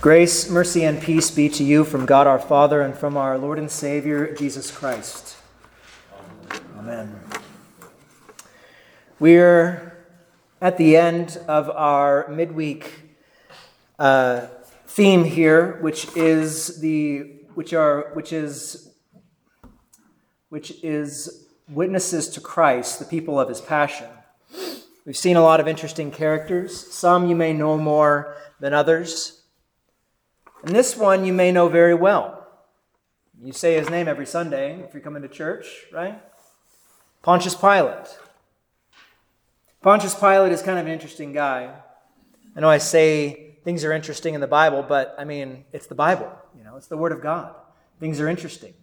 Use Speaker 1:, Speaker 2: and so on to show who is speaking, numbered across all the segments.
Speaker 1: Grace, mercy, and peace be to you from God our Father and from our Lord and Savior, Jesus Christ. Amen. We're at the end of our midweek uh, theme here, which is the which are which is which is witnesses to Christ, the people of his passion. We've seen a lot of interesting characters. Some you may know more than others. And this one you may know very well. You say his name every Sunday if you're coming to church, right? Pontius Pilate. Pontius Pilate is kind of an interesting guy. I know I say things are interesting in the Bible, but I mean, it's the Bible, you know, it's the Word of God. Things are interesting.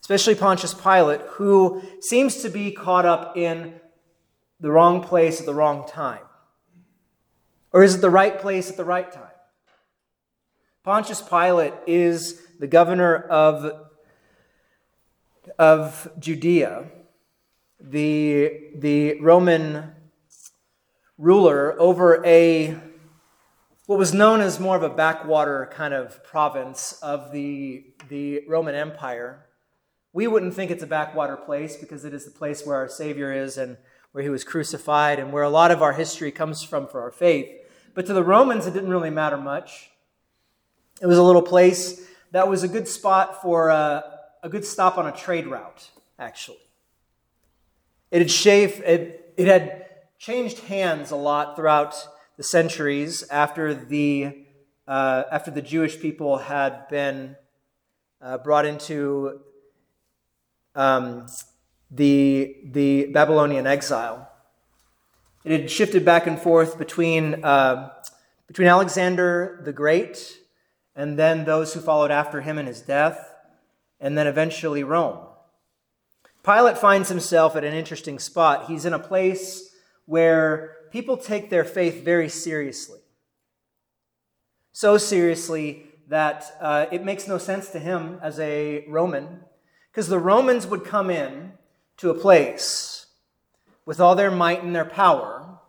Speaker 1: Especially Pontius Pilate, who seems to be caught up in the wrong place at the wrong time. Or is it the right place at the right time? Pontius Pilate is the governor of, of Judea, the, the Roman ruler over a what was known as more of a backwater kind of province of the, the Roman Empire. We wouldn't think it's a backwater place because it is the place where our Savior is and where he was crucified and where a lot of our history comes from for our faith. But to the Romans, it didn't really matter much. It was a little place that was a good spot for a, a good stop on a trade route, actually. It had, shaved, it, it had changed hands a lot throughout the centuries after the, uh, after the Jewish people had been uh, brought into um, the, the Babylonian exile. It had shifted back and forth between, uh, between Alexander the Great and then those who followed after him in his death, and then eventually Rome. Pilate finds himself at an interesting spot. He's in a place where people take their faith very seriously. So seriously that uh, it makes no sense to him as a Roman, because the Romans would come in to a place with all their might and their power,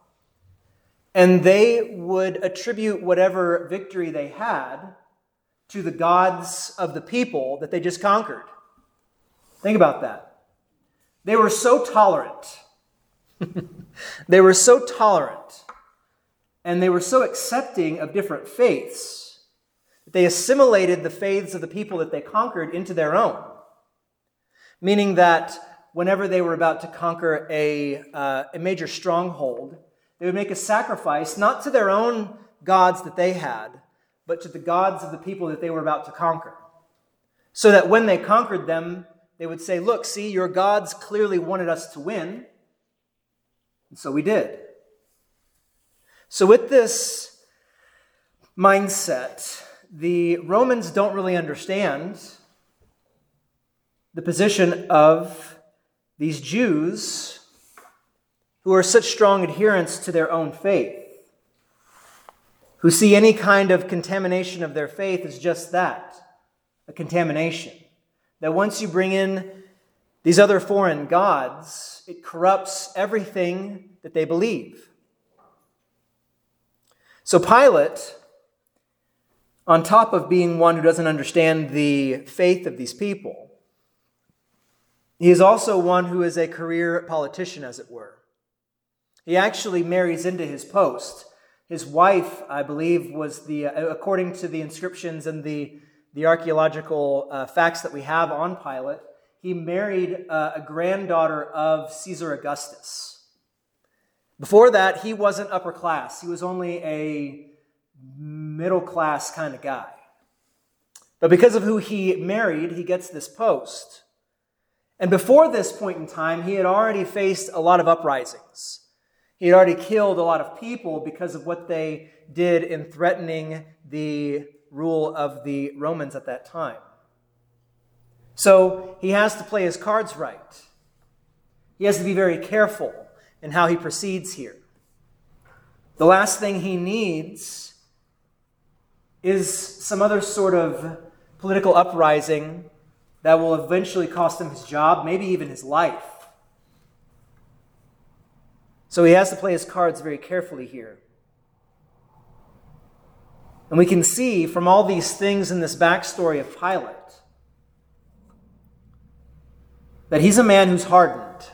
Speaker 1: and they would attribute whatever victory they had to the gods of the people that they just conquered. Think about that. They were so tolerant. they were so tolerant and they were so accepting of different faiths that they assimilated the faiths of the people that they conquered into their own. Meaning that whenever they were about to conquer a, uh, a major stronghold, they would make a sacrifice not to their own gods that they had, but to the gods of the people that they were about to conquer. So that when they conquered them, they would say, Look, see, your gods clearly wanted us to win. And so we did. So, with this mindset, the Romans don't really understand the position of these Jews who are such strong adherents to their own faith who see any kind of contamination of their faith as just that a contamination. That once you bring in these other foreign gods, it corrupts everything that they believe. So Pilate, on top of being one who doesn't understand the faith of these people, he is also one who is a career politician, as it were. He actually marries into his post his wife, I believe, was the, uh, according to the inscriptions and the, the archaeological uh, facts that we have on Pilate, he married uh, a granddaughter of Caesar Augustus. Before that, he wasn't upper class, he was only a middle class kind of guy. But because of who he married, he gets this post. And before this point in time, he had already faced a lot of uprisings. He had already killed a lot of people because of what they did in threatening the rule of the Romans at that time. So he has to play his cards right. He has to be very careful in how he proceeds here. The last thing he needs is some other sort of political uprising that will eventually cost him his job, maybe even his life. So he has to play his cards very carefully here. And we can see from all these things in this backstory of Pilate that he's a man who's hardened.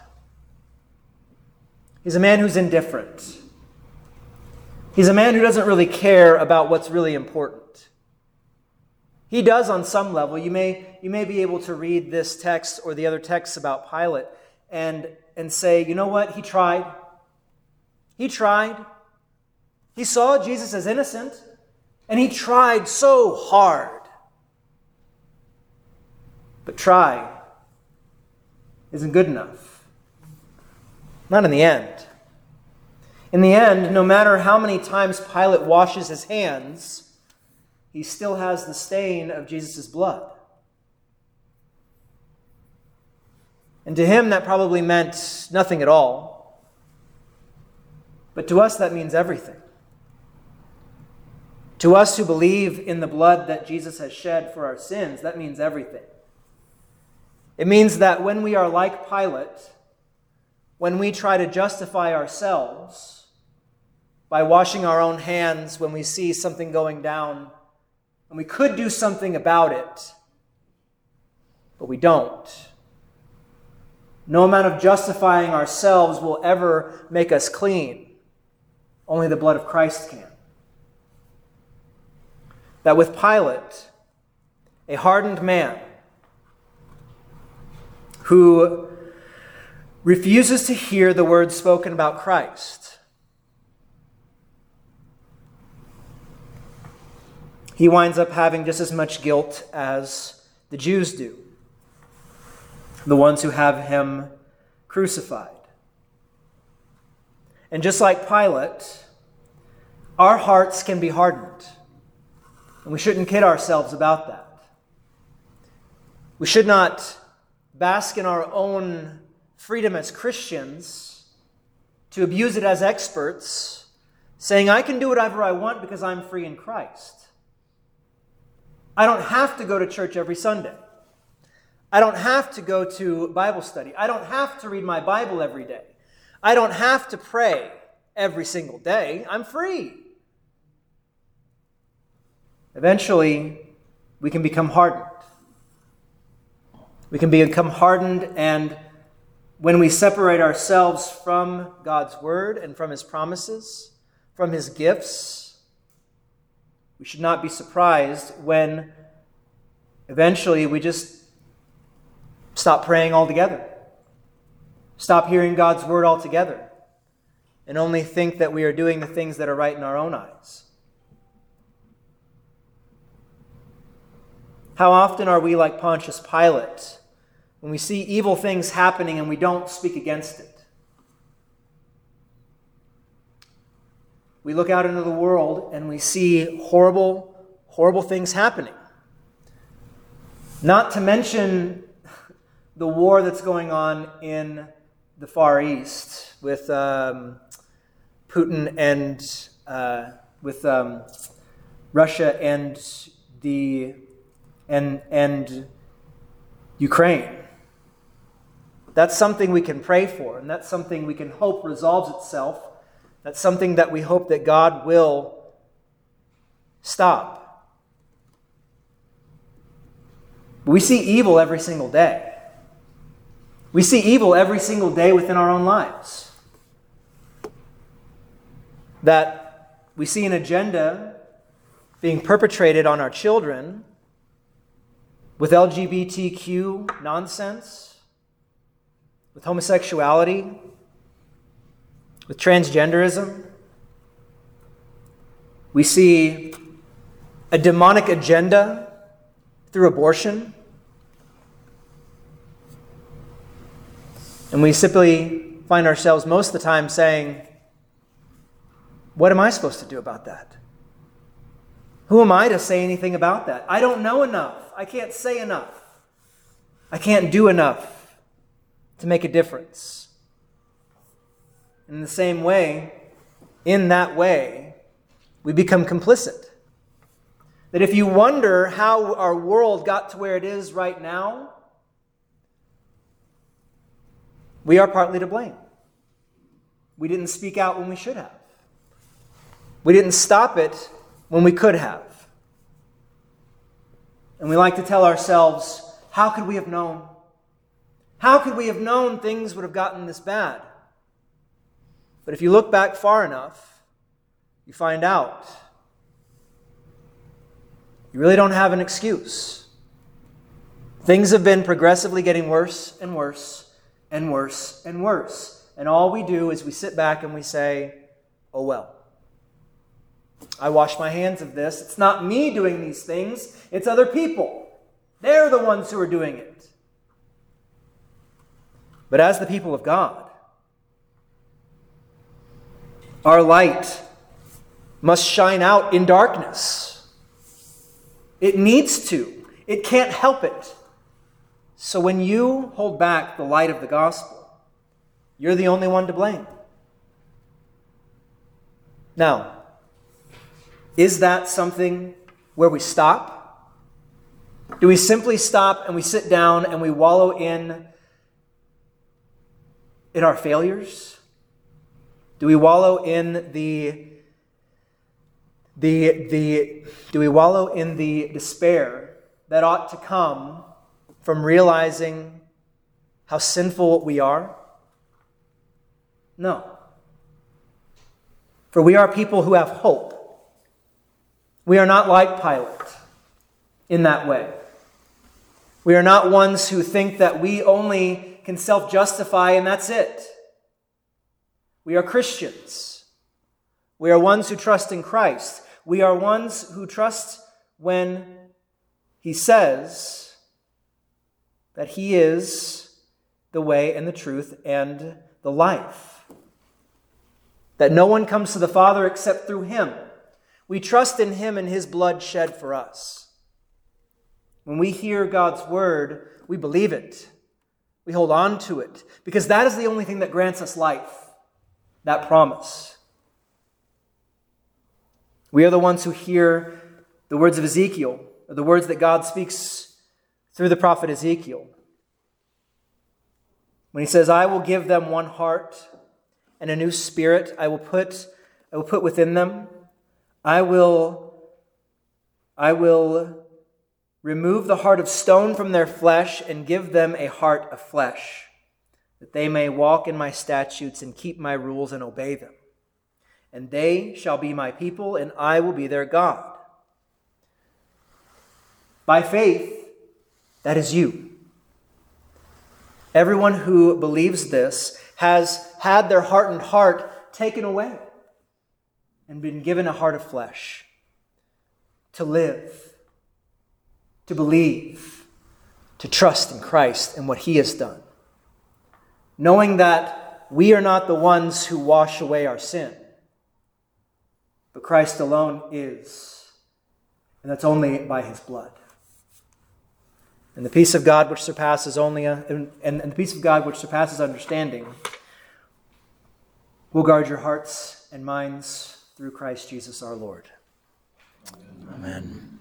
Speaker 1: He's a man who's indifferent. He's a man who doesn't really care about what's really important. He does on some level. You may, you may be able to read this text or the other texts about Pilate and, and say, you know what? He tried. He tried. He saw Jesus as innocent, and he tried so hard. But try isn't good enough. Not in the end. In the end, no matter how many times Pilate washes his hands, he still has the stain of Jesus' blood. And to him, that probably meant nothing at all. But to us, that means everything. To us who believe in the blood that Jesus has shed for our sins, that means everything. It means that when we are like Pilate, when we try to justify ourselves by washing our own hands when we see something going down, and we could do something about it, but we don't. No amount of justifying ourselves will ever make us clean. Only the blood of Christ can. That with Pilate, a hardened man, who refuses to hear the words spoken about Christ. He winds up having just as much guilt as the Jews do, the ones who have him crucified. And just like Pilate, our hearts can be hardened. And we shouldn't kid ourselves about that. We should not bask in our own freedom as Christians, to abuse it as experts, saying, I can do whatever I want because I'm free in Christ. I don't have to go to church every Sunday. I don't have to go to Bible study. I don't have to read my Bible every day. I don't have to pray every single day. I'm free. Eventually, we can become hardened. We can become hardened, and when we separate ourselves from God's word and from his promises, from his gifts, we should not be surprised when eventually we just stop praying altogether, stop hearing God's word altogether, and only think that we are doing the things that are right in our own eyes. How often are we like Pontius Pilate when we see evil things happening and we don't speak against it? We look out into the world and we see horrible, horrible things happening. Not to mention the war that's going on in the Far East with um, Putin and uh, with um, Russia and the and, and Ukraine. That's something we can pray for, and that's something we can hope resolves itself. That's something that we hope that God will stop. We see evil every single day. We see evil every single day within our own lives. That we see an agenda being perpetrated on our children with LGBTQ nonsense, with homosexuality, with transgenderism. We see a demonic agenda through abortion. And we simply find ourselves most of the time saying, What am I supposed to do about that? Who am I to say anything about that? I don't know enough. I can't say enough. I can't do enough to make a difference. In the same way, in that way, we become complicit. That if you wonder how our world got to where it is right now, we are partly to blame. We didn't speak out when we should have. We didn't stop it when we could have. And we like to tell ourselves, how could we have known? How could we have known things would have gotten this bad? But if you look back far enough, you find out you really don't have an excuse. Things have been progressively getting worse and worse and worse and worse. And all we do is we sit back and we say, oh well. I wash my hands of this. It's not me doing these things, it's other people. They're the ones who are doing it. But as the people of God, our light must shine out in darkness. It needs to, it can't help it. So when you hold back the light of the gospel, you're the only one to blame. Now, is that something where we stop? Do we simply stop and we sit down and we wallow in in our failures? Do we wallow in the the the do we wallow in the despair that ought to come from realizing how sinful we are? No. For we are people who have hope. We are not like Pilate in that way. We are not ones who think that we only can self justify and that's it. We are Christians. We are ones who trust in Christ. We are ones who trust when He says that He is the way and the truth and the life. That no one comes to the Father except through Him. We trust in Him and His blood shed for us. When we hear God's word, we believe it. We hold on to it because that is the only thing that grants us life, that promise. We are the ones who hear the words of Ezekiel, the words that God speaks through the prophet Ezekiel. When he says, I will give them one heart and a new spirit I will put, I will put within them. I will, I will remove the heart of stone from their flesh and give them a heart of flesh, that they may walk in my statutes and keep my rules and obey them. And they shall be my people, and I will be their God. By faith, that is you. Everyone who believes this has had their hardened heart taken away and been given a heart of flesh to live to believe, to trust in Christ and what He has done. Knowing that we are not the ones who wash away our sin, but Christ alone is, and that's only by His blood. And the peace of God which surpasses only, uh, a, and, and the peace of God which surpasses understanding will guard your hearts and minds through Christ Jesus our Lord. Amen. Amen.